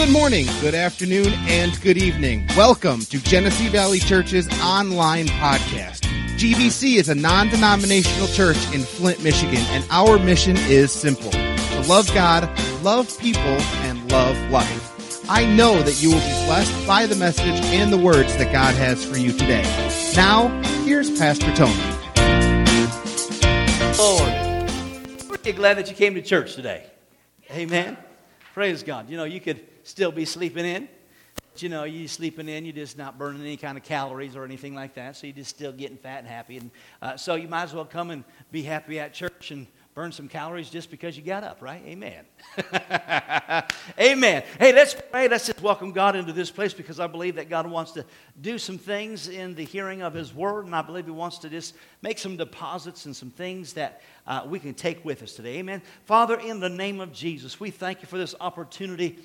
Good morning, good afternoon, and good evening. Welcome to Genesee Valley Church's online podcast. GVC is a non denominational church in Flint, Michigan, and our mission is simple to love God, love people, and love life. I know that you will be blessed by the message and the words that God has for you today. Now, here's Pastor Tony. Lord, we're glad that you came to church today. Amen. Praise God. You know, you could still be sleeping in. But, you know, you're sleeping in, you're just not burning any kind of calories or anything like that. So you're just still getting fat and happy. And uh, so you might as well come and be happy at church and burn some calories just because you got up, right? Amen. Amen. Hey, let's pray. Let's just welcome God into this place because I believe that God wants to do some things in the hearing of His Word, and I believe He wants to just make some deposits and some things that uh, we can take with us today. Amen. Father, in the name of Jesus, we thank you for this opportunity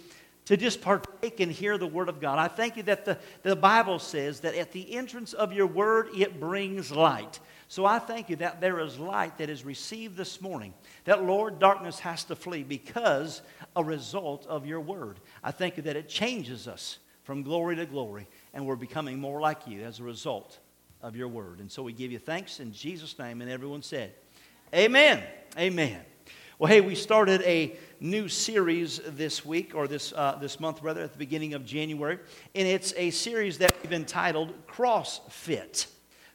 to just partake and hear the Word of God. I thank you that the, the Bible says that at the entrance of your Word, it brings light. So I thank you that there is light that is received this morning, that, Lord, darkness has to flee because a result of your Word. I thank you that it changes us from glory to glory, and we're becoming more like you as a result of your Word. And so we give you thanks in Jesus' name, and everyone said, Amen. Amen. Well, hey, we started a new series this week, or this, uh, this month rather, at the beginning of January. And it's a series that we've entitled CrossFit.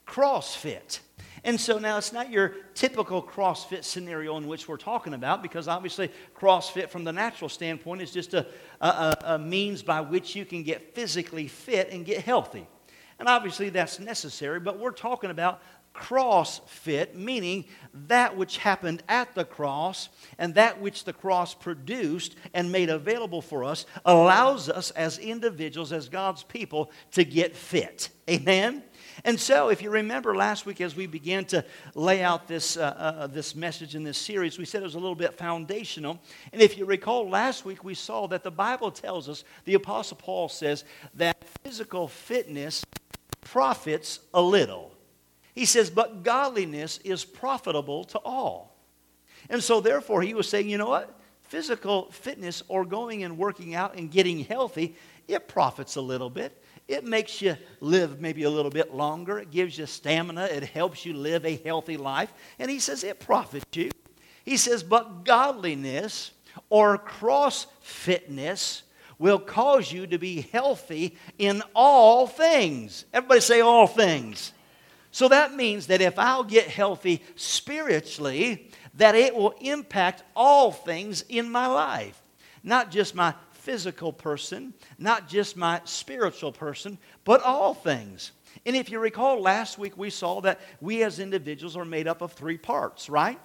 CrossFit. And so now it's not your typical CrossFit scenario in which we're talking about, because obviously CrossFit from the natural standpoint is just a, a, a means by which you can get physically fit and get healthy. And obviously that's necessary, but we're talking about cross fit, meaning that which happened at the cross and that which the cross produced and made available for us allows us as individuals, as God's people, to get fit. Amen? And so, if you remember last week as we began to lay out this, uh, uh, this message in this series, we said it was a little bit foundational. And if you recall, last week we saw that the Bible tells us, the Apostle Paul says, that physical fitness profits a little. He says, but godliness is profitable to all. And so, therefore, he was saying, you know what? Physical fitness or going and working out and getting healthy, it profits a little bit. It makes you live maybe a little bit longer. It gives you stamina. It helps you live a healthy life. And he says it profits you. He says, but godliness or cross fitness will cause you to be healthy in all things. Everybody say all things. So that means that if I'll get healthy spiritually, that it will impact all things in my life. Not just my physical person, not just my spiritual person, but all things. And if you recall, last week we saw that we as individuals are made up of three parts, right?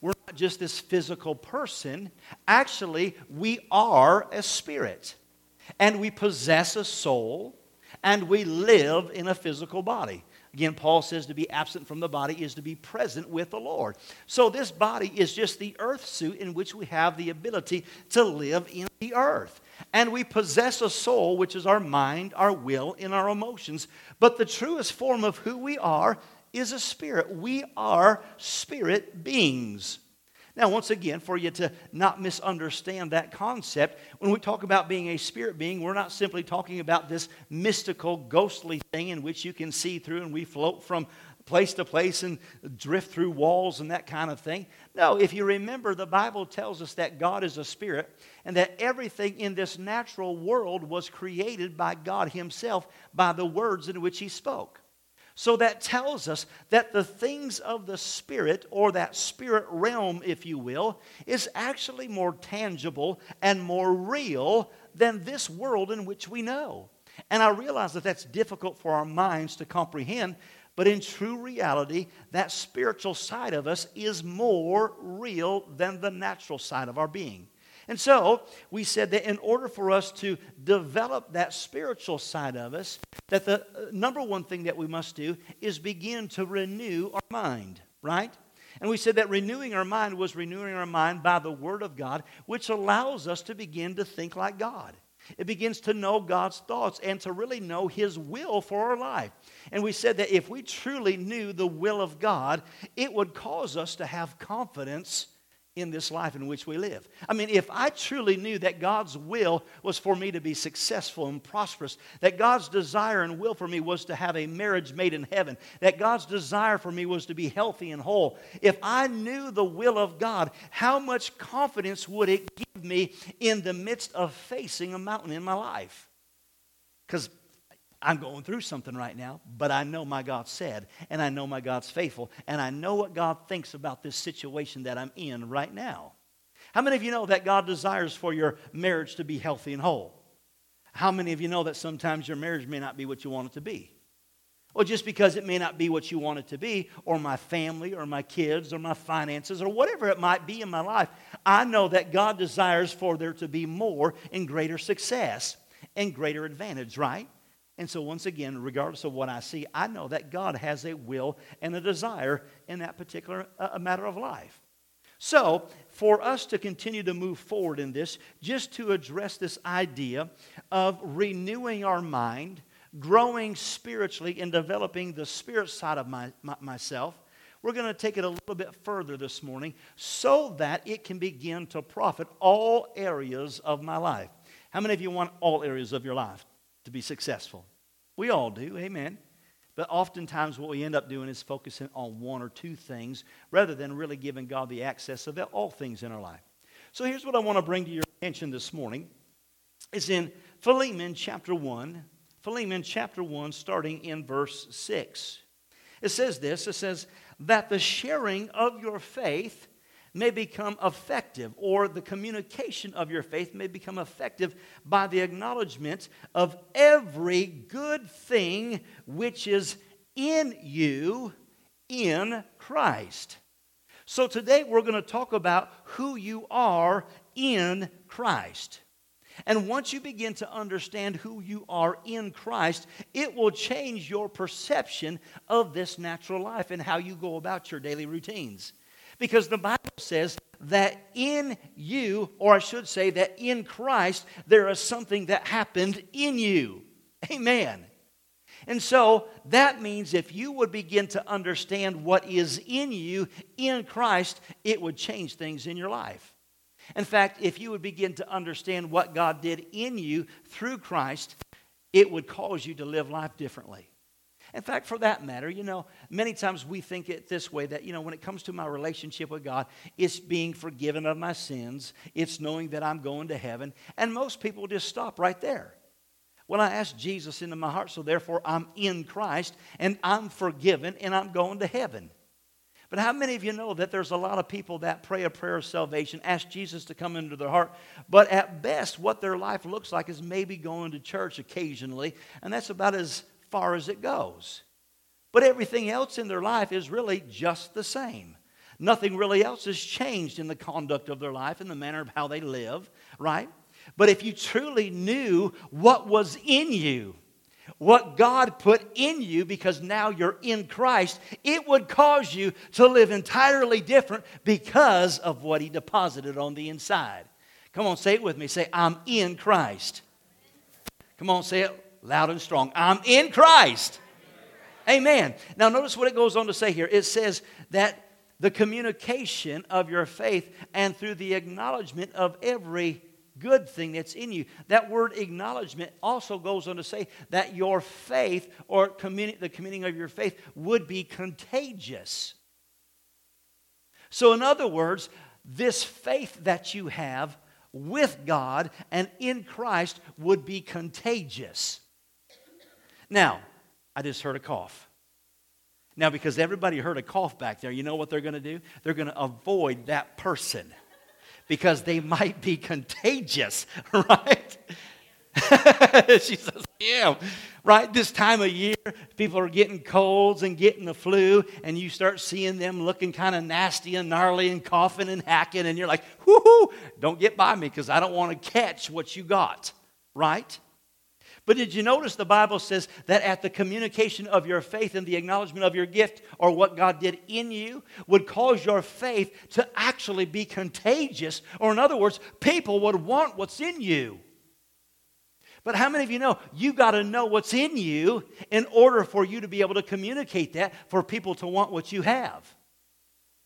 We're not just this physical person. Actually, we are a spirit. And we possess a soul. And we live in a physical body. Again, Paul says to be absent from the body is to be present with the Lord. So, this body is just the earth suit in which we have the ability to live in the earth. And we possess a soul, which is our mind, our will, and our emotions. But the truest form of who we are is a spirit. We are spirit beings. Now, once again, for you to not misunderstand that concept, when we talk about being a spirit being, we're not simply talking about this mystical, ghostly thing in which you can see through and we float from place to place and drift through walls and that kind of thing. No, if you remember, the Bible tells us that God is a spirit and that everything in this natural world was created by God Himself by the words in which He spoke. So that tells us that the things of the Spirit, or that spirit realm, if you will, is actually more tangible and more real than this world in which we know. And I realize that that's difficult for our minds to comprehend, but in true reality, that spiritual side of us is more real than the natural side of our being. And so we said that in order for us to develop that spiritual side of us, that the uh, number one thing that we must do is begin to renew our mind, right? And we said that renewing our mind was renewing our mind by the Word of God, which allows us to begin to think like God. It begins to know God's thoughts and to really know His will for our life. And we said that if we truly knew the will of God, it would cause us to have confidence in this life in which we live. I mean, if I truly knew that God's will was for me to be successful and prosperous, that God's desire and will for me was to have a marriage made in heaven, that God's desire for me was to be healthy and whole, if I knew the will of God, how much confidence would it give me in the midst of facing a mountain in my life? Because I'm going through something right now, but I know my God said, and I know my God's faithful, and I know what God thinks about this situation that I'm in right now. How many of you know that God desires for your marriage to be healthy and whole? How many of you know that sometimes your marriage may not be what you want it to be? Well, just because it may not be what you want it to be, or my family, or my kids, or my finances, or whatever it might be in my life, I know that God desires for there to be more and greater success and greater advantage, right? And so, once again, regardless of what I see, I know that God has a will and a desire in that particular uh, matter of life. So, for us to continue to move forward in this, just to address this idea of renewing our mind, growing spiritually, and developing the spirit side of my, my, myself, we're going to take it a little bit further this morning so that it can begin to profit all areas of my life. How many of you want all areas of your life to be successful. We all do, amen. But oftentimes, what we end up doing is focusing on one or two things rather than really giving God the access of all things in our life. So here's what I want to bring to your attention this morning. It's in Philemon chapter 1. Philemon chapter 1, starting in verse 6. It says this it says, that the sharing of your faith may become effective, or the communication of your faith may become effective by the acknowledgement of every good thing which is in you in Christ. So today we're going to talk about who you are in Christ. And once you begin to understand who you are in Christ, it will change your perception of this natural life and how you go about your daily routines. Because the Bible says that in you, or I should say that in Christ, there is something that happened in you. Amen. And so that means if you would begin to understand what is in you in Christ, it would change things in your life. In fact, if you would begin to understand what God did in you through Christ, it would cause you to live life differently. In fact, for that matter, you know, many times we think it this way that, you know, when it comes to my relationship with God, it's being forgiven of my sins, it's knowing that I'm going to heaven, and most people just stop right there. Well, I asked Jesus into my heart, so therefore I'm in Christ and I'm forgiven and I'm going to heaven. But how many of you know that there's a lot of people that pray a prayer of salvation, ask Jesus to come into their heart, but at best, what their life looks like is maybe going to church occasionally, and that's about as far as it goes. But everything else in their life is really just the same. Nothing really else has changed in the conduct of their life and the manner of how they live, right? But if you truly knew what was in you, what God put in you because now you're in Christ, it would cause you to live entirely different because of what He deposited on the inside. Come on, say it with me. Say, I'm in Christ. Come on, say it loud and strong. I'm in Christ. Amen. Now, notice what it goes on to say here. It says that the communication of your faith and through the acknowledgement of every good thing that's in you. That word acknowledgement also goes on to say that your faith or communi- the communing of your faith would be contagious. So, in other words, this faith that you have with God and in Christ would be contagious. Now, I just heard a cough. Now, because everybody heard a cough back there, you know what they're going to do? They're going to avoid that person because they might be contagious, right? she says, Yeah, right? This time of year, people are getting colds and getting the flu, and you start seeing them looking kind of nasty and gnarly and coughing and hacking, and you're like, Whoo, don't get by me because I don't want to catch what you got, right? But did you notice the Bible says that at the communication of your faith and the acknowledgement of your gift or what God did in you would cause your faith to actually be contagious? Or, in other words, people would want what's in you. But how many of you know you got to know what's in you in order for you to be able to communicate that for people to want what you have?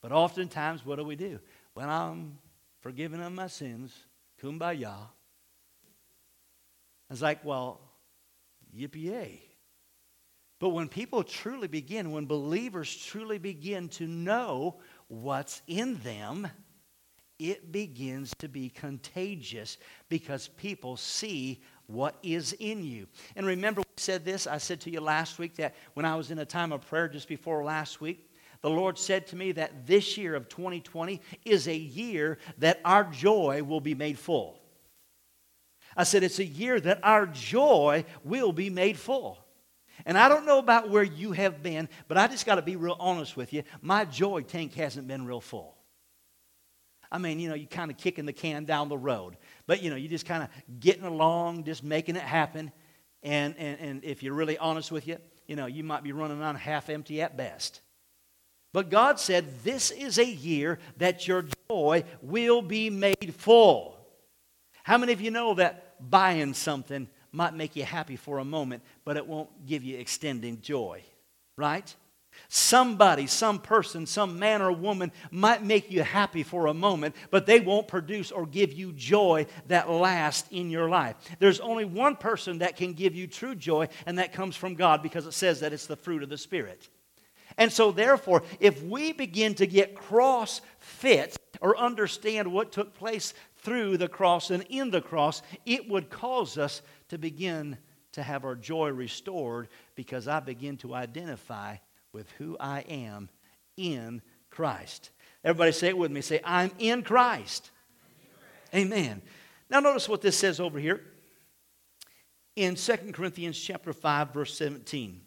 But oftentimes, what do we do? when I'm forgiven of my sins, kumbaya. I was like, well, yippee But when people truly begin, when believers truly begin to know what's in them, it begins to be contagious because people see what is in you. And remember, we said this. I said to you last week that when I was in a time of prayer just before last week, the Lord said to me that this year of 2020 is a year that our joy will be made full. I said, it's a year that our joy will be made full. And I don't know about where you have been, but I just got to be real honest with you. My joy tank hasn't been real full. I mean, you know, you kind of kicking the can down the road, but you know, you're just kind of getting along, just making it happen. And, and, and if you're really honest with you, you know, you might be running on half empty at best. But God said, This is a year that your joy will be made full. How many of you know that buying something might make you happy for a moment, but it won't give you extending joy? Right? Somebody, some person, some man or woman might make you happy for a moment, but they won't produce or give you joy that lasts in your life. There's only one person that can give you true joy, and that comes from God because it says that it's the fruit of the Spirit. And so, therefore, if we begin to get cross fit or understand what took place through the cross and in the cross, it would cause us to begin to have our joy restored because I begin to identify with who I am in Christ. Everybody say it with me. Say, I'm in Christ. Amen. Now notice what this says over here in 2 Corinthians chapter 5 verse 17.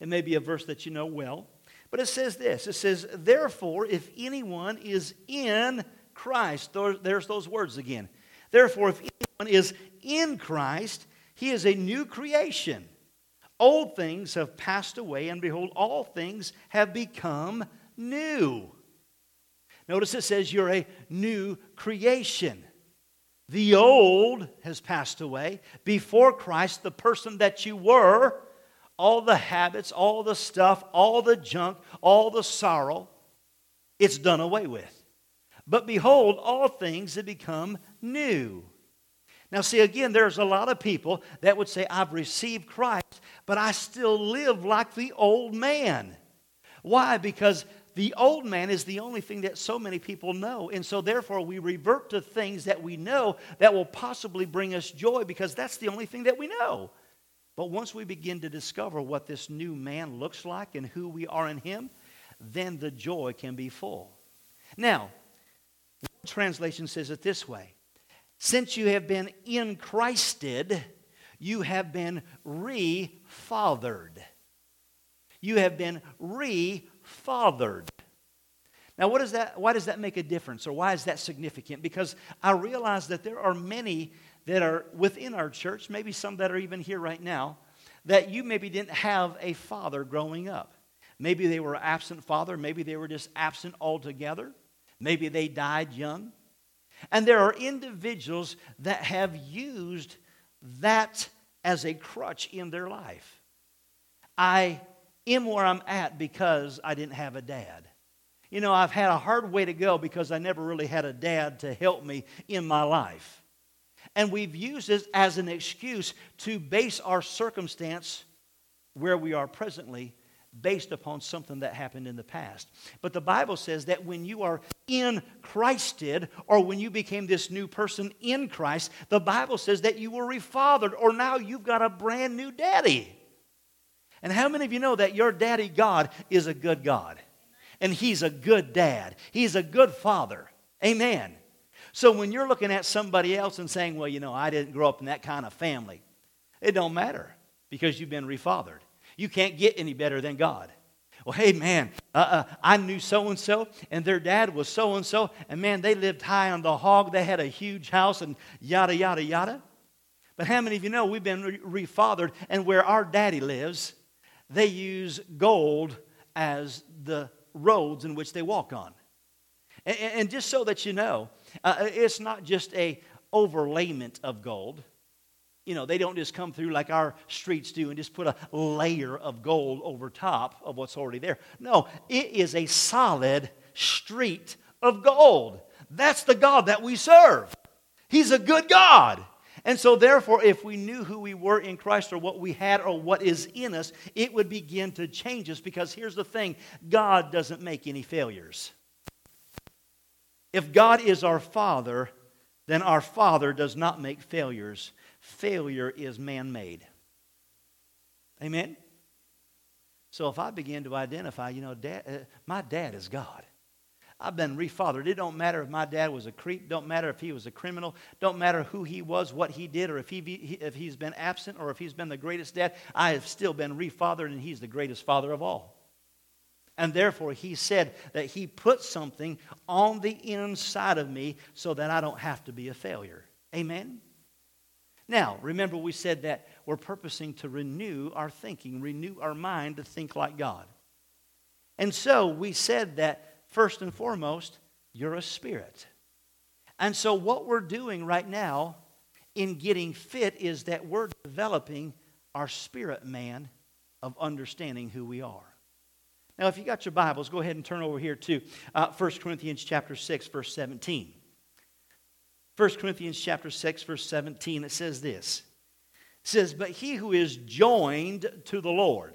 It may be a verse that you know well, but it says this. It says, "Therefore if anyone is in Christ, there's those words again. Therefore if anyone is in Christ, he is a new creation. Old things have passed away, and behold, all things have become new. Notice it says you're a new creation. The old has passed away. Before Christ, the person that you were, all the habits, all the stuff, all the junk, all the sorrow, it's done away with. But behold, all things have become new. Now, see, again, there's a lot of people that would say, I've received Christ, but I still live like the old man. Why? Because the old man is the only thing that so many people know. And so, therefore, we revert to things that we know that will possibly bring us joy because that's the only thing that we know. But once we begin to discover what this new man looks like and who we are in him, then the joy can be full. Now, translation says it this way since you have been in Christed, you have been refathered. You have been refathered. Now, what does that, why does that make a difference or why is that significant? Because I realize that there are many that are within our church, maybe some that are even here right now, that you maybe didn't have a father growing up. Maybe they were absent father, maybe they were just absent altogether, maybe they died young. And there are individuals that have used that as a crutch in their life. I am where I'm at because I didn't have a dad. You know, I've had a hard way to go because I never really had a dad to help me in my life. And we've used this as an excuse to base our circumstance where we are presently based upon something that happened in the past. But the Bible says that when you are in Christed, or when you became this new person in Christ, the Bible says that you were refathered, or now you've got a brand new daddy. And how many of you know that your daddy God is a good God? And he's a good dad. He's a good father. Amen. So when you're looking at somebody else and saying, well, you know, I didn't grow up in that kind of family, it don't matter because you've been refathered. You can't get any better than God. Well, hey, man, uh, uh, I knew so and so, and their dad was so and so, and man, they lived high on the hog. They had a huge house, and yada, yada, yada. But how many of you know we've been re- refathered, and where our daddy lives, they use gold as the roads in which they walk on. And, and just so that you know, uh, it's not just a overlayment of gold. You know, they don't just come through like our streets do and just put a layer of gold over top of what's already there. No, it is a solid street of gold. That's the God that we serve. He's a good God. And so, therefore, if we knew who we were in Christ or what we had or what is in us, it would begin to change us because here's the thing God doesn't make any failures. If God is our Father, then our Father does not make failures. Failure is man made. Amen? So if I begin to identify, you know, dad, uh, my dad is God. I've been refathered. It don't matter if my dad was a creep. Don't matter if he was a criminal. Don't matter who he was, what he did, or if, he, if he's been absent, or if he's been the greatest dad. I have still been refathered, and he's the greatest father of all. And therefore, he said that he put something on the inside of me so that I don't have to be a failure. Amen? Now, remember, we said that we're purposing to renew our thinking, renew our mind to think like God. And so we said that first and foremost, you're a spirit. And so, what we're doing right now in getting fit is that we're developing our spirit man of understanding who we are. Now, if you got your Bibles, go ahead and turn over here to uh, 1 Corinthians chapter 6, verse 17. 1 Corinthians chapter 6, verse 17, it says this. It says, But he who is joined to the Lord.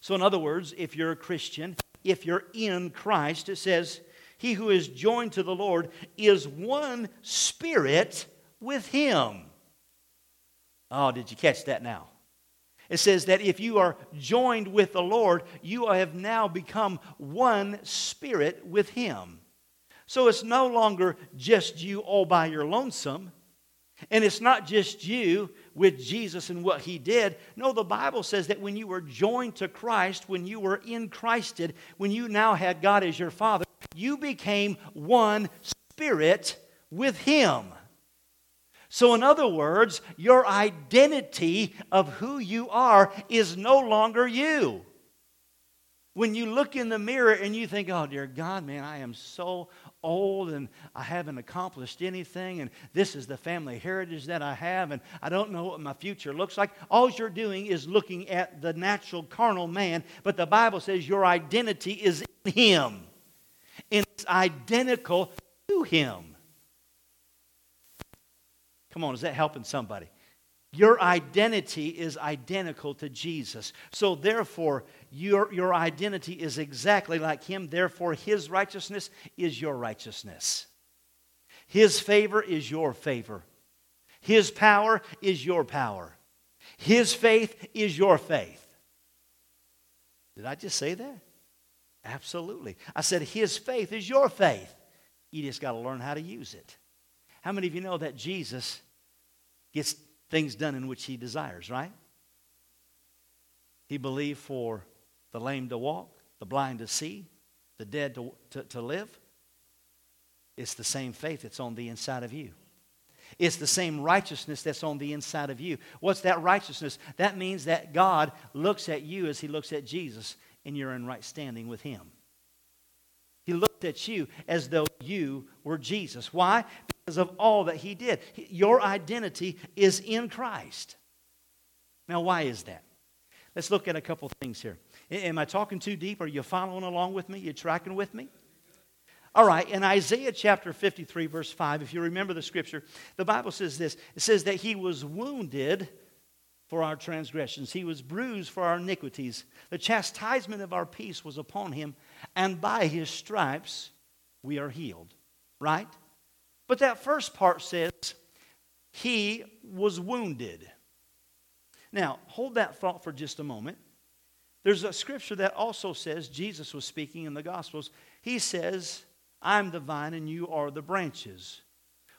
So, in other words, if you're a Christian, if you're in Christ, it says, He who is joined to the Lord is one spirit with him. Oh, did you catch that now? It says that if you are joined with the Lord, you have now become one spirit with Him. So it's no longer just you all by your lonesome. And it's not just you with Jesus and what he did. No, the Bible says that when you were joined to Christ, when you were in Christed, when you now had God as your Father, you became one spirit with him. So, in other words, your identity of who you are is no longer you. When you look in the mirror and you think, oh, dear God, man, I am so old and I haven't accomplished anything, and this is the family heritage that I have, and I don't know what my future looks like. All you're doing is looking at the natural carnal man, but the Bible says your identity is in Him, and it's identical to Him. Come on, is that helping somebody? Your identity is identical to Jesus. So, therefore, your, your identity is exactly like Him. Therefore, His righteousness is your righteousness. His favor is your favor. His power is your power. His faith is your faith. Did I just say that? Absolutely. I said, His faith is your faith. You just got to learn how to use it. How many of you know that Jesus gets things done in which he desires, right? He believed for the lame to walk, the blind to see, the dead to, to, to live. It's the same faith that's on the inside of you. It's the same righteousness that's on the inside of you. What's that righteousness? That means that God looks at you as He looks at Jesus, and you're in right standing with Him. He looked at you as though you were Jesus. Why? Because of all that He did. Your identity is in Christ. Now, why is that? Let's look at a couple things here. Am I talking too deep? Are you following along with me? You tracking with me? All right, in Isaiah chapter 53, verse 5, if you remember the scripture, the Bible says this it says that he was wounded for our transgressions, he was bruised for our iniquities. The chastisement of our peace was upon him, and by his stripes we are healed. Right? But that first part says, He was wounded. Now, hold that thought for just a moment. There's a scripture that also says, Jesus was speaking in the Gospels. He says, I'm the vine and you are the branches.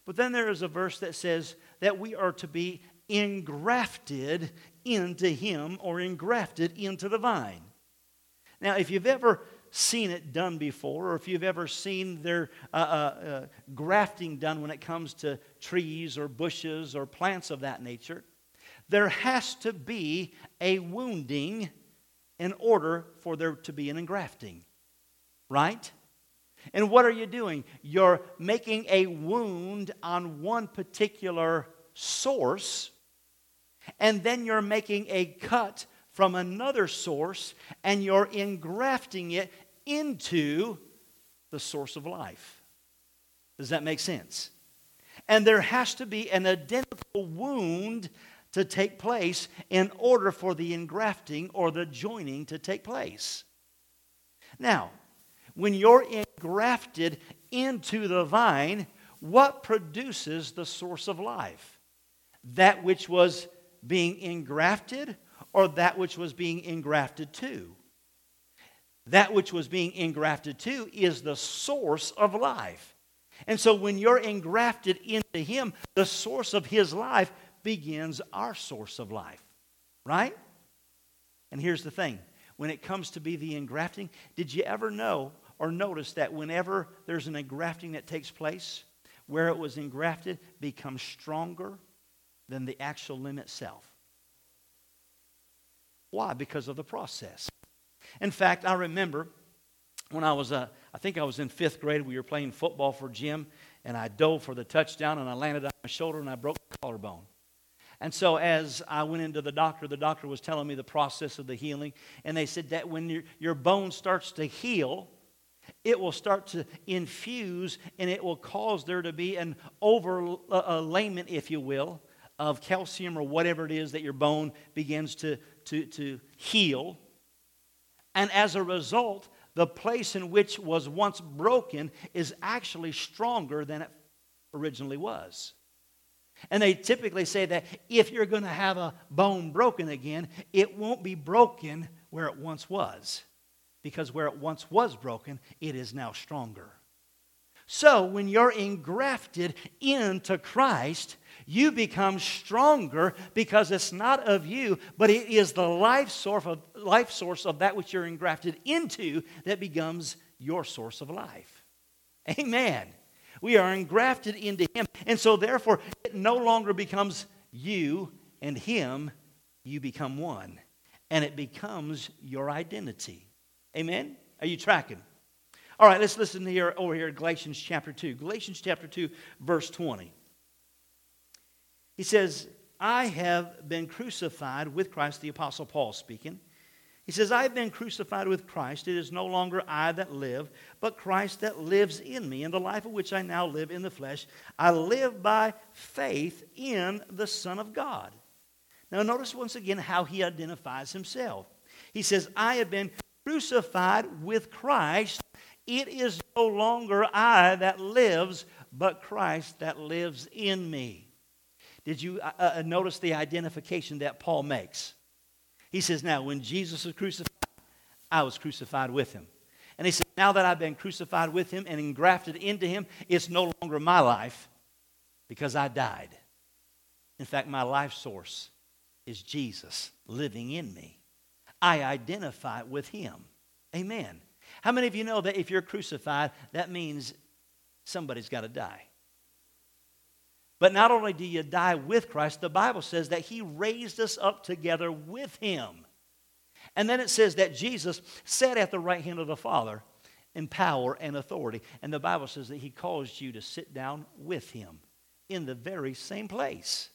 But then there is a verse that says that we are to be engrafted into Him or engrafted into the vine. Now, if you've ever seen it done before, or if you've ever seen their uh, uh, uh, grafting done when it comes to trees or bushes or plants of that nature, there has to be a wounding in order for there to be an engrafting. Right? And what are you doing? You're making a wound on one particular source, and then you're making a cut from another source, and you're engrafting it into the source of life. Does that make sense? And there has to be an identical wound to take place in order for the engrafting or the joining to take place. Now, when you're engrafted into the vine, what produces the source of life? That which was being engrafted or that which was being engrafted to? That which was being engrafted to is the source of life. And so when you're engrafted into Him, the source of His life begins our source of life, right? And here's the thing when it comes to be the engrafting, did you ever know or notice that whenever there's an engrafting that takes place, where it was engrafted becomes stronger than the actual limb itself? Why? Because of the process. In fact, I remember when I was, uh, I think I was in fifth grade, we were playing football for Jim, and I dove for the touchdown, and I landed on my shoulder, and I broke the collarbone. And so, as I went into the doctor, the doctor was telling me the process of the healing, and they said that when your, your bone starts to heal, it will start to infuse and it will cause there to be an overlayment, if you will, of calcium or whatever it is that your bone begins to, to, to heal. And as a result, the place in which was once broken is actually stronger than it originally was. And they typically say that if you're going to have a bone broken again, it won't be broken where it once was. Because where it once was broken, it is now stronger. So when you're engrafted into Christ, you become stronger because it's not of you, but it is the life source of, life source of that which you're engrafted into that becomes your source of life. Amen. We are engrafted into Him. And so, therefore, it no longer becomes you and Him, you become one. And it becomes your identity. Amen? Are you tracking? All right, let's listen here over here Galatians chapter 2. Galatians chapter 2, verse 20. He says, I have been crucified with Christ, the Apostle Paul speaking. He says, I have been crucified with Christ. It is no longer I that live, but Christ that lives in me. In the life of which I now live in the flesh, I live by faith in the Son of God. Now, notice once again how he identifies himself. He says, I have been crucified with Christ. It is no longer I that lives, but Christ that lives in me. Did you uh, uh, notice the identification that Paul makes? He says, Now, when Jesus was crucified, I was crucified with him. And he said, Now that I've been crucified with him and engrafted into him, it's no longer my life because I died. In fact, my life source is Jesus living in me. I identify with him. Amen. How many of you know that if you're crucified, that means somebody's got to die? But not only do you die with Christ, the Bible says that He raised us up together with Him. And then it says that Jesus sat at the right hand of the Father in power and authority. And the Bible says that He caused you to sit down with Him in the very same place.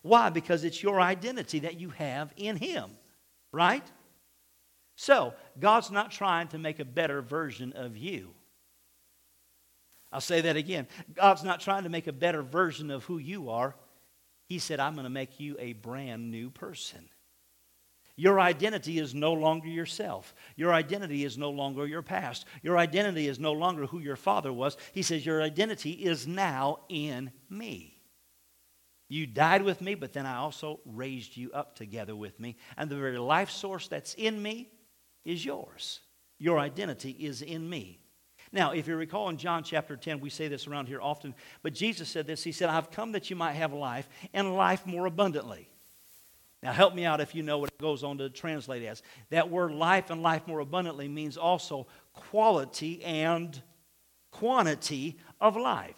Why? Because it's your identity that you have in Him, right? So, God's not trying to make a better version of you. I'll say that again. God's not trying to make a better version of who you are. He said, I'm going to make you a brand new person. Your identity is no longer yourself. Your identity is no longer your past. Your identity is no longer who your father was. He says, Your identity is now in me. You died with me, but then I also raised you up together with me. And the very life source that's in me is yours. Your identity is in me. Now, if you recall in John chapter 10, we say this around here often, but Jesus said this. He said, I've come that you might have life and life more abundantly. Now, help me out if you know what it goes on to translate as. That word life and life more abundantly means also quality and quantity of life.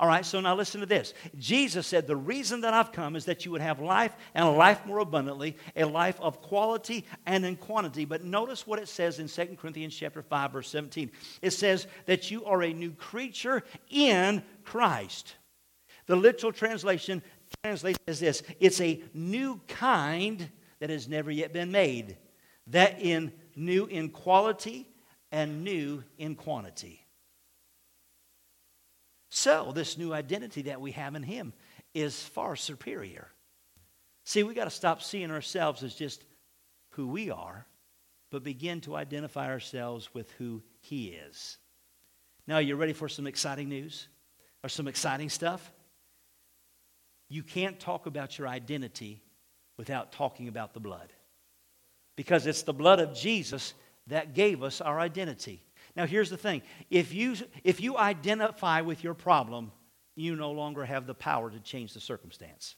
All right, so now listen to this. Jesus said, The reason that I've come is that you would have life and a life more abundantly, a life of quality and in quantity. But notice what it says in 2 Corinthians chapter 5, verse 17. It says that you are a new creature in Christ. The literal translation translates as this it's a new kind that has never yet been made. That in new in quality and new in quantity. So, this new identity that we have in Him is far superior. See, we got to stop seeing ourselves as just who we are, but begin to identify ourselves with who He is. Now, you're ready for some exciting news or some exciting stuff? You can't talk about your identity without talking about the blood. Because it's the blood of Jesus that gave us our identity. Now, here's the thing if you, if you identify with your problem, you no longer have the power to change the circumstance.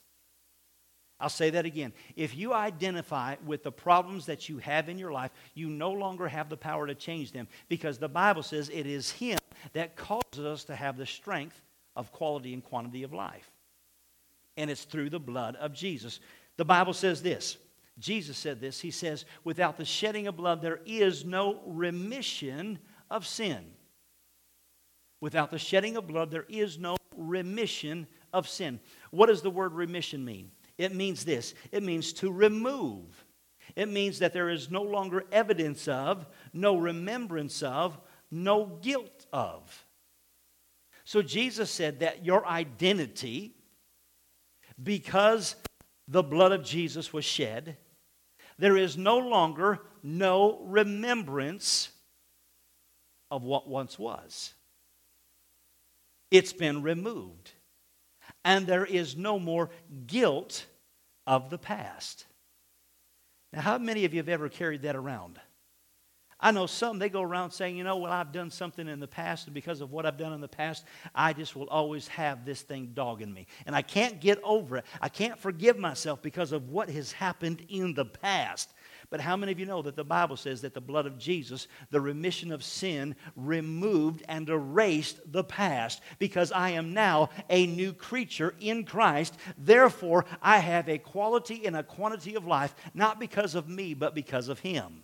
I'll say that again. If you identify with the problems that you have in your life, you no longer have the power to change them because the Bible says it is Him that causes us to have the strength of quality and quantity of life. And it's through the blood of Jesus. The Bible says this Jesus said this. He says, Without the shedding of blood, there is no remission of sin. Without the shedding of blood, there is no remission of sin. What does the word remission mean? It means this it means to remove. It means that there is no longer evidence of, no remembrance of, no guilt of. So Jesus said that your identity, because the blood of Jesus was shed, there is no longer no remembrance of what once was. It's been removed. And there is no more guilt of the past. Now, how many of you have ever carried that around? I know some, they go around saying, you know, well, I've done something in the past, and because of what I've done in the past, I just will always have this thing dogging me. And I can't get over it. I can't forgive myself because of what has happened in the past. But how many of you know that the Bible says that the blood of Jesus, the remission of sin, removed and erased the past because I am now a new creature in Christ. Therefore, I have a quality and a quantity of life, not because of me, but because of Him.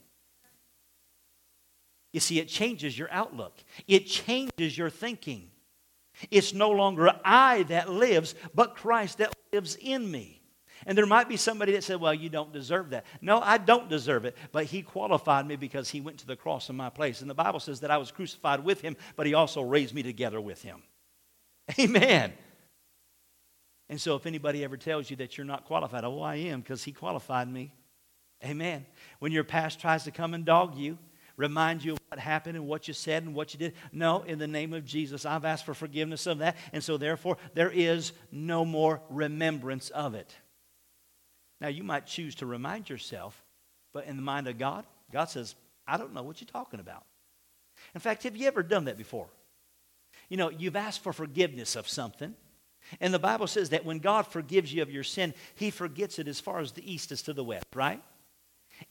You see, it changes your outlook, it changes your thinking. It's no longer I that lives, but Christ that lives in me. And there might be somebody that said, Well, you don't deserve that. No, I don't deserve it, but He qualified me because He went to the cross in my place. And the Bible says that I was crucified with Him, but He also raised me together with Him. Amen. And so if anybody ever tells you that you're not qualified, oh, I am because He qualified me. Amen. When your past tries to come and dog you, remind you of what happened and what you said and what you did. No, in the name of Jesus, I've asked for forgiveness of that. And so, therefore, there is no more remembrance of it. Now, you might choose to remind yourself, but in the mind of God, God says, I don't know what you're talking about. In fact, have you ever done that before? You know, you've asked for forgiveness of something, and the Bible says that when God forgives you of your sin, He forgets it as far as the east is to the west, right?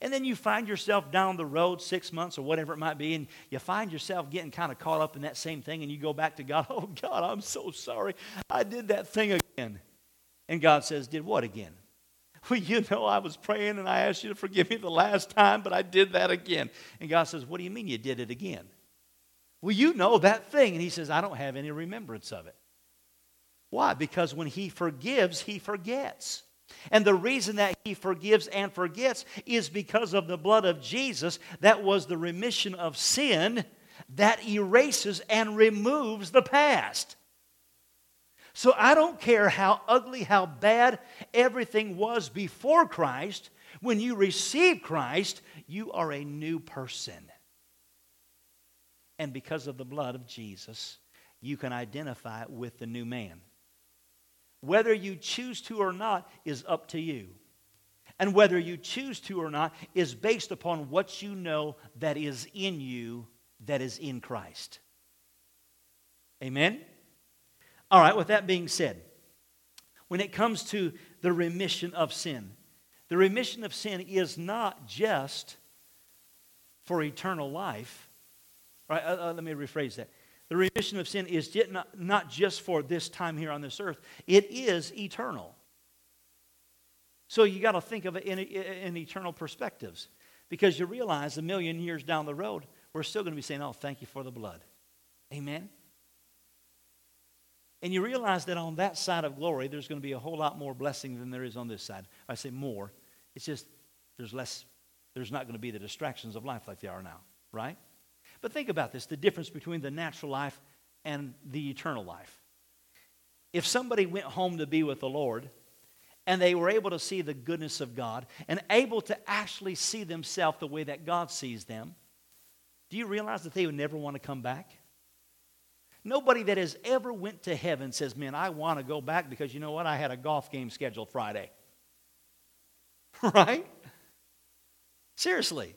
And then you find yourself down the road six months or whatever it might be, and you find yourself getting kind of caught up in that same thing, and you go back to God, Oh, God, I'm so sorry. I did that thing again. And God says, Did what again? Well, you know, I was praying and I asked you to forgive me the last time, but I did that again. And God says, What do you mean you did it again? Well, you know that thing. And He says, I don't have any remembrance of it. Why? Because when He forgives, He forgets. And the reason that He forgives and forgets is because of the blood of Jesus that was the remission of sin that erases and removes the past. So I don't care how ugly, how bad everything was before Christ. When you receive Christ, you are a new person. And because of the blood of Jesus, you can identify with the new man. Whether you choose to or not is up to you. And whether you choose to or not is based upon what you know that is in you that is in Christ. Amen? All right, with that being said, when it comes to the remission of sin, the remission of sin is not just for eternal life. Right, uh, uh, let me rephrase that. The remission of sin is not, not just for this time here on this earth, it is eternal. So you got to think of it in, in eternal perspectives because you realize a million years down the road, we're still going to be saying, Oh, thank you for the blood. Amen? And you realize that on that side of glory, there's going to be a whole lot more blessing than there is on this side. I say more. It's just there's less, there's not going to be the distractions of life like they are now, right? But think about this the difference between the natural life and the eternal life. if somebody went home to be with the Lord and they were able to see the goodness of God and able to actually see themselves the way that God sees them, do you realize that they would never want to come back? Nobody that has ever went to heaven says, "Man, I want to go back because you know what? I had a golf game scheduled Friday." right? Seriously.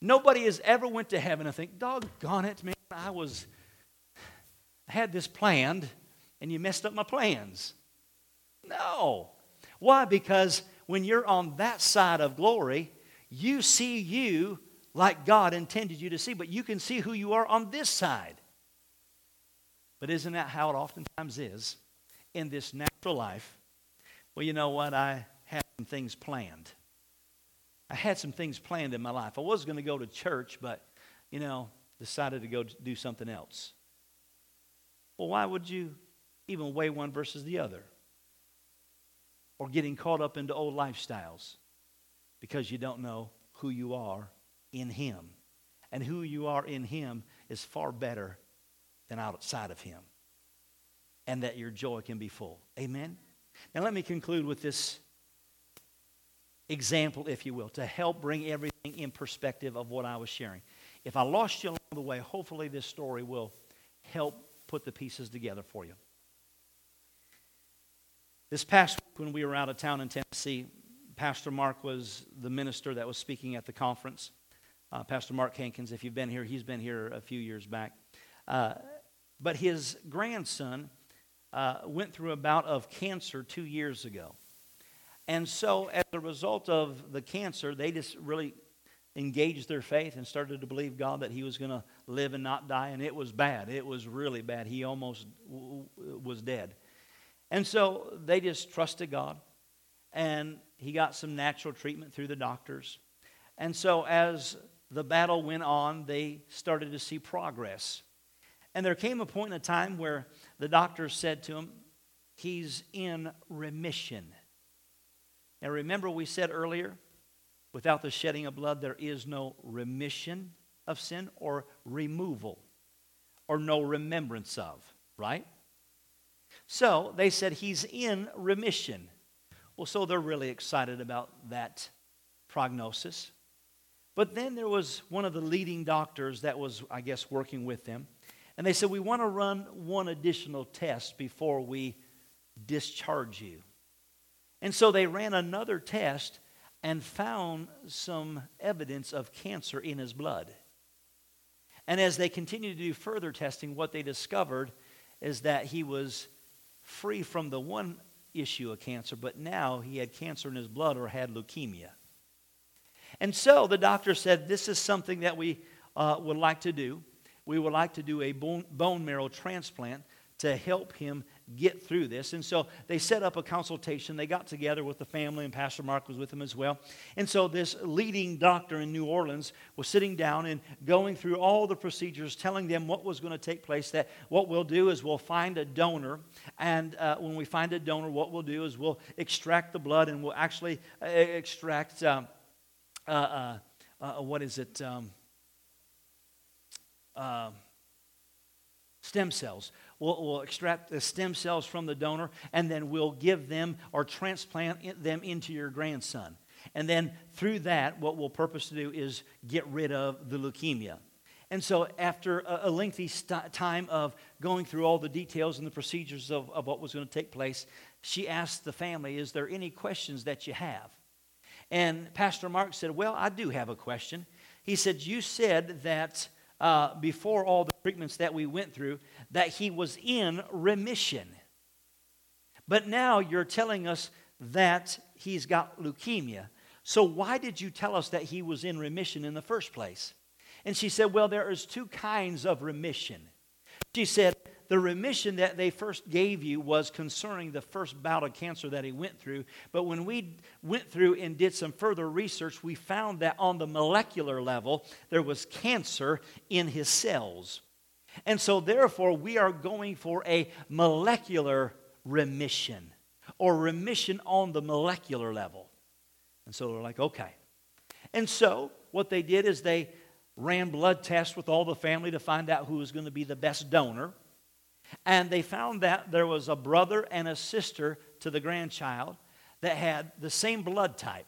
Nobody has ever went to heaven and think, "Doggone it, man, I was I had this planned and you messed up my plans." No. Why? Because when you're on that side of glory, you see you like God intended you to see, but you can see who you are on this side. But isn't that how it oftentimes is in this natural life? Well, you know what? I had some things planned. I had some things planned in my life. I was going to go to church, but, you know, decided to go do something else. Well, why would you even weigh one versus the other? Or getting caught up into old lifestyles because you don't know who you are in Him. And who you are in Him is far better than outside of Him. And that your joy can be full. Amen? Now, let me conclude with this example, if you will, to help bring everything in perspective of what I was sharing. If I lost you along the way, hopefully this story will help put the pieces together for you. This past week, when we were out of town in Tennessee, Pastor Mark was the minister that was speaking at the conference. Uh, Pastor Mark Hankins, if you've been here, he's been here a few years back. Uh, but his grandson uh, went through a bout of cancer two years ago. And so, as a result of the cancer, they just really engaged their faith and started to believe God that he was going to live and not die. And it was bad. It was really bad. He almost w- was dead. And so they just trusted God. And he got some natural treatment through the doctors. And so, as the battle went on, they started to see progress. And there came a point in a time where the doctor said to him, He's in remission. Now, remember, we said earlier, without the shedding of blood, there is no remission of sin or removal or no remembrance of, right? So they said he's in remission. Well, so they're really excited about that prognosis. But then there was one of the leading doctors that was, I guess, working with them. And they said, We want to run one additional test before we discharge you. And so they ran another test and found some evidence of cancer in his blood. And as they continued to do further testing, what they discovered is that he was free from the one issue of cancer, but now he had cancer in his blood or had leukemia. And so the doctor said, This is something that we uh, would like to do we would like to do a bone, bone marrow transplant to help him get through this. And so they set up a consultation. They got together with the family, and Pastor Mark was with them as well. And so this leading doctor in New Orleans was sitting down and going through all the procedures, telling them what was going to take place. That what we'll do is we'll find a donor. And uh, when we find a donor, what we'll do is we'll extract the blood and we'll actually uh, extract, um, uh, uh, uh what is it? Um, uh, stem cells. We'll, we'll, extract the stem cells from the donor, and then we'll give them or transplant them into your grandson. And then through that, what we'll purpose to do is get rid of the leukemia. And so, after a, a lengthy st- time of going through all the details and the procedures of, of what was going to take place, she asked the family, Is there any questions that you have? And Pastor Mark said, Well, I do have a question. He said, You said that uh, before all the treatments that we went through that he was in remission. But now you're telling us that he's got leukemia. So why did you tell us that he was in remission in the first place? And she said, Well, there is two kinds of remission. She said, the remission that they first gave you was concerning the first bout of cancer that he went through. But when we went through and did some further research, we found that on the molecular level, there was cancer in his cells. And so, therefore, we are going for a molecular remission or remission on the molecular level. And so they're like, okay. And so, what they did is they ran blood tests with all the family to find out who was going to be the best donor. And they found that there was a brother and a sister to the grandchild that had the same blood type.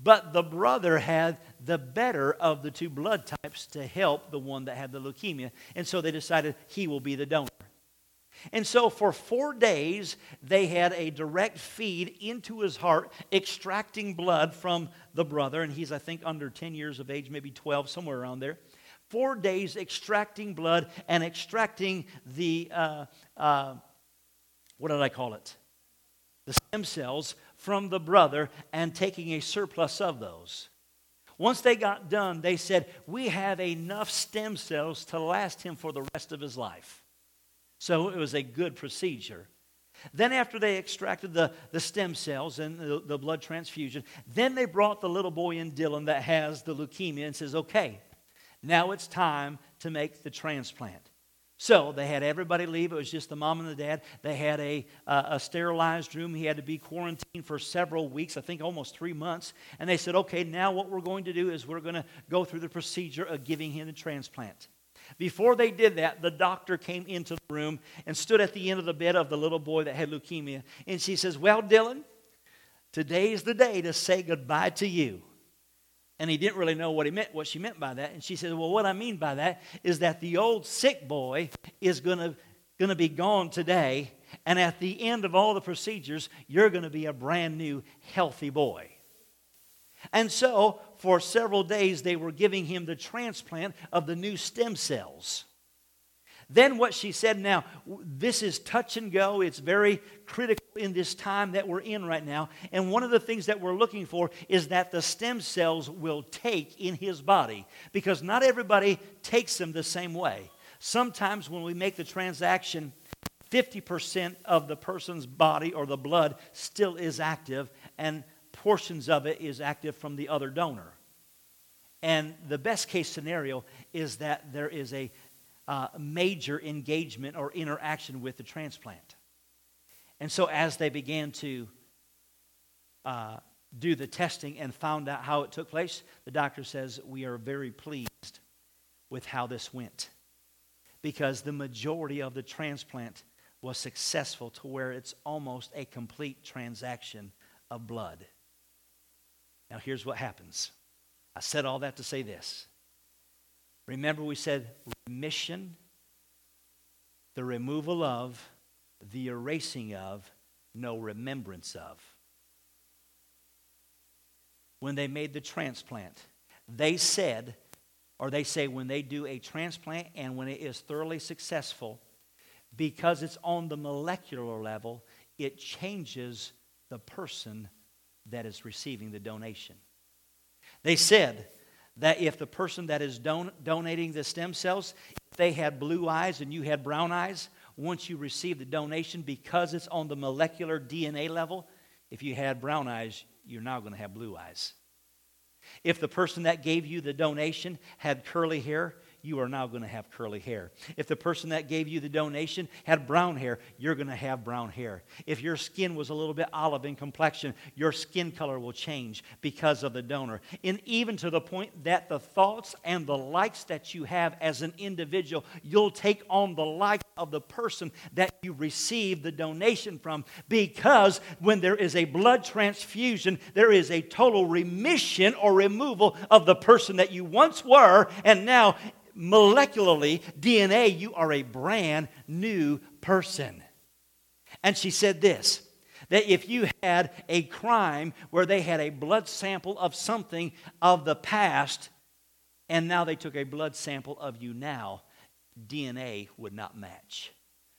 But the brother had the better of the two blood types to help the one that had the leukemia. And so they decided he will be the donor. And so for four days, they had a direct feed into his heart, extracting blood from the brother. And he's, I think, under 10 years of age, maybe 12, somewhere around there. Four days extracting blood and extracting the, uh, uh, what did I call it? The stem cells from the brother and taking a surplus of those. Once they got done, they said, We have enough stem cells to last him for the rest of his life. So it was a good procedure. Then, after they extracted the, the stem cells and the, the blood transfusion, then they brought the little boy in Dylan that has the leukemia and says, Okay, now it's time to make the transplant. So they had everybody leave. It was just the mom and the dad. They had a, uh, a sterilized room. He had to be quarantined for several weeks, I think almost three months. And they said, okay, now what we're going to do is we're going to go through the procedure of giving him the transplant. Before they did that, the doctor came into the room and stood at the end of the bed of the little boy that had leukemia. And she says, Well, Dylan, today is the day to say goodbye to you. And he didn't really know what he meant, what she meant by that. And she said, Well, what I mean by that is that the old sick boy is gonna, gonna be gone today, and at the end of all the procedures, you're gonna be a brand new healthy boy. And so, for several days, they were giving him the transplant of the new stem cells. Then, what she said now, this is touch and go. It's very critical in this time that we're in right now. And one of the things that we're looking for is that the stem cells will take in his body because not everybody takes them the same way. Sometimes when we make the transaction, 50% of the person's body or the blood still is active, and portions of it is active from the other donor. And the best case scenario is that there is a uh, major engagement or interaction with the transplant. And so, as they began to uh, do the testing and found out how it took place, the doctor says, We are very pleased with how this went because the majority of the transplant was successful to where it's almost a complete transaction of blood. Now, here's what happens. I said all that to say this. Remember, we said remission, the removal of, the erasing of, no remembrance of. When they made the transplant, they said, or they say when they do a transplant and when it is thoroughly successful, because it's on the molecular level, it changes the person that is receiving the donation. They said that if the person that is don- donating the stem cells, if they had blue eyes and you had brown eyes, once you receive the donation, because it's on the molecular DNA level, if you had brown eyes, you're now going to have blue eyes. If the person that gave you the donation had curly hair, you are now going to have curly hair. If the person that gave you the donation had brown hair, you're going to have brown hair. If your skin was a little bit olive in complexion, your skin color will change because of the donor. And even to the point that the thoughts and the likes that you have as an individual, you'll take on the like of the person that you received the donation from because when there is a blood transfusion, there is a total remission or removal of the person that you once were, and now molecularly, DNA, you are a brand new person. And she said this that if you had a crime where they had a blood sample of something of the past, and now they took a blood sample of you now, DNA would not match.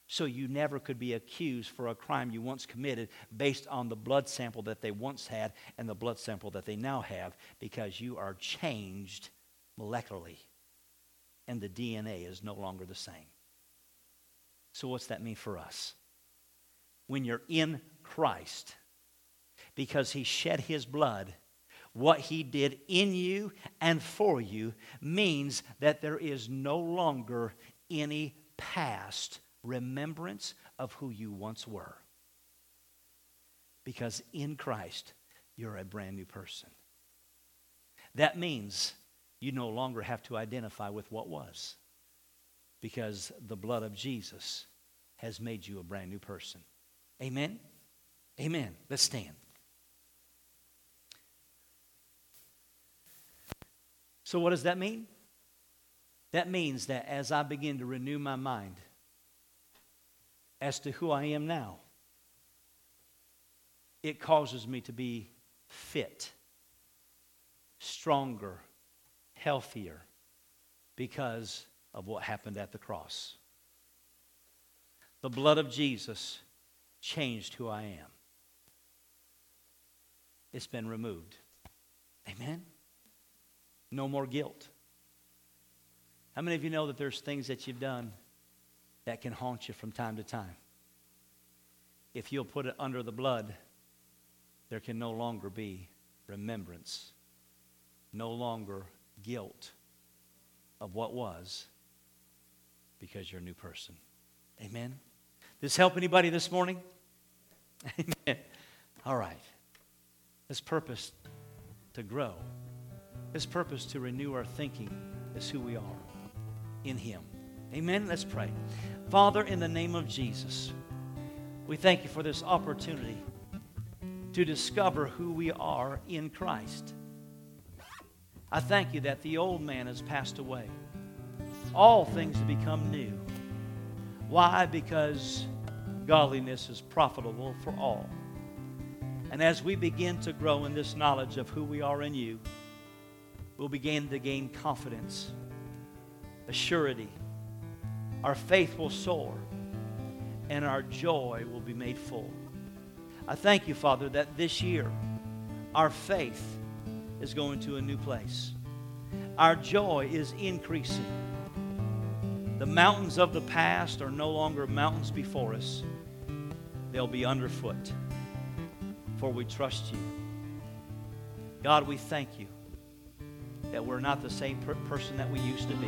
So you never could be accused for a crime you once committed based on the blood sample that they once had and the blood sample that they now have because you are changed molecularly and the DNA is no longer the same. So, what's that mean for us? When you're in Christ, because He shed His blood, what He did in you and for you means that there is no longer any past remembrance of who you once were. Because in Christ, you're a brand new person. That means you no longer have to identify with what was because the blood of Jesus has made you a brand new person. Amen? Amen. Let's stand. So, what does that mean? That means that as I begin to renew my mind as to who I am now, it causes me to be fit, stronger, healthier because of what happened at the cross. The blood of Jesus changed who I am. It's been removed. Amen? No more guilt. How many of you know that there's things that you've done that can haunt you from time to time? If you'll put it under the blood, there can no longer be remembrance, no longer guilt of what was because you're a new person. Amen. This help anybody this morning? Amen. All right. This purpose to grow. This purpose to renew our thinking is who we are in Him. Amen. Let's pray. Father, in the name of Jesus, we thank you for this opportunity to discover who we are in Christ. I thank you that the old man has passed away. All things have become new. Why? Because godliness is profitable for all. And as we begin to grow in this knowledge of who we are in you, we'll begin to gain confidence, a surety. Our faith will soar, and our joy will be made full. I thank you, Father, that this year our faith is going to a new place. Our joy is increasing. The mountains of the past are no longer mountains before us, they'll be underfoot, for we trust you. God, we thank you that we're not the same per- person that we used to be,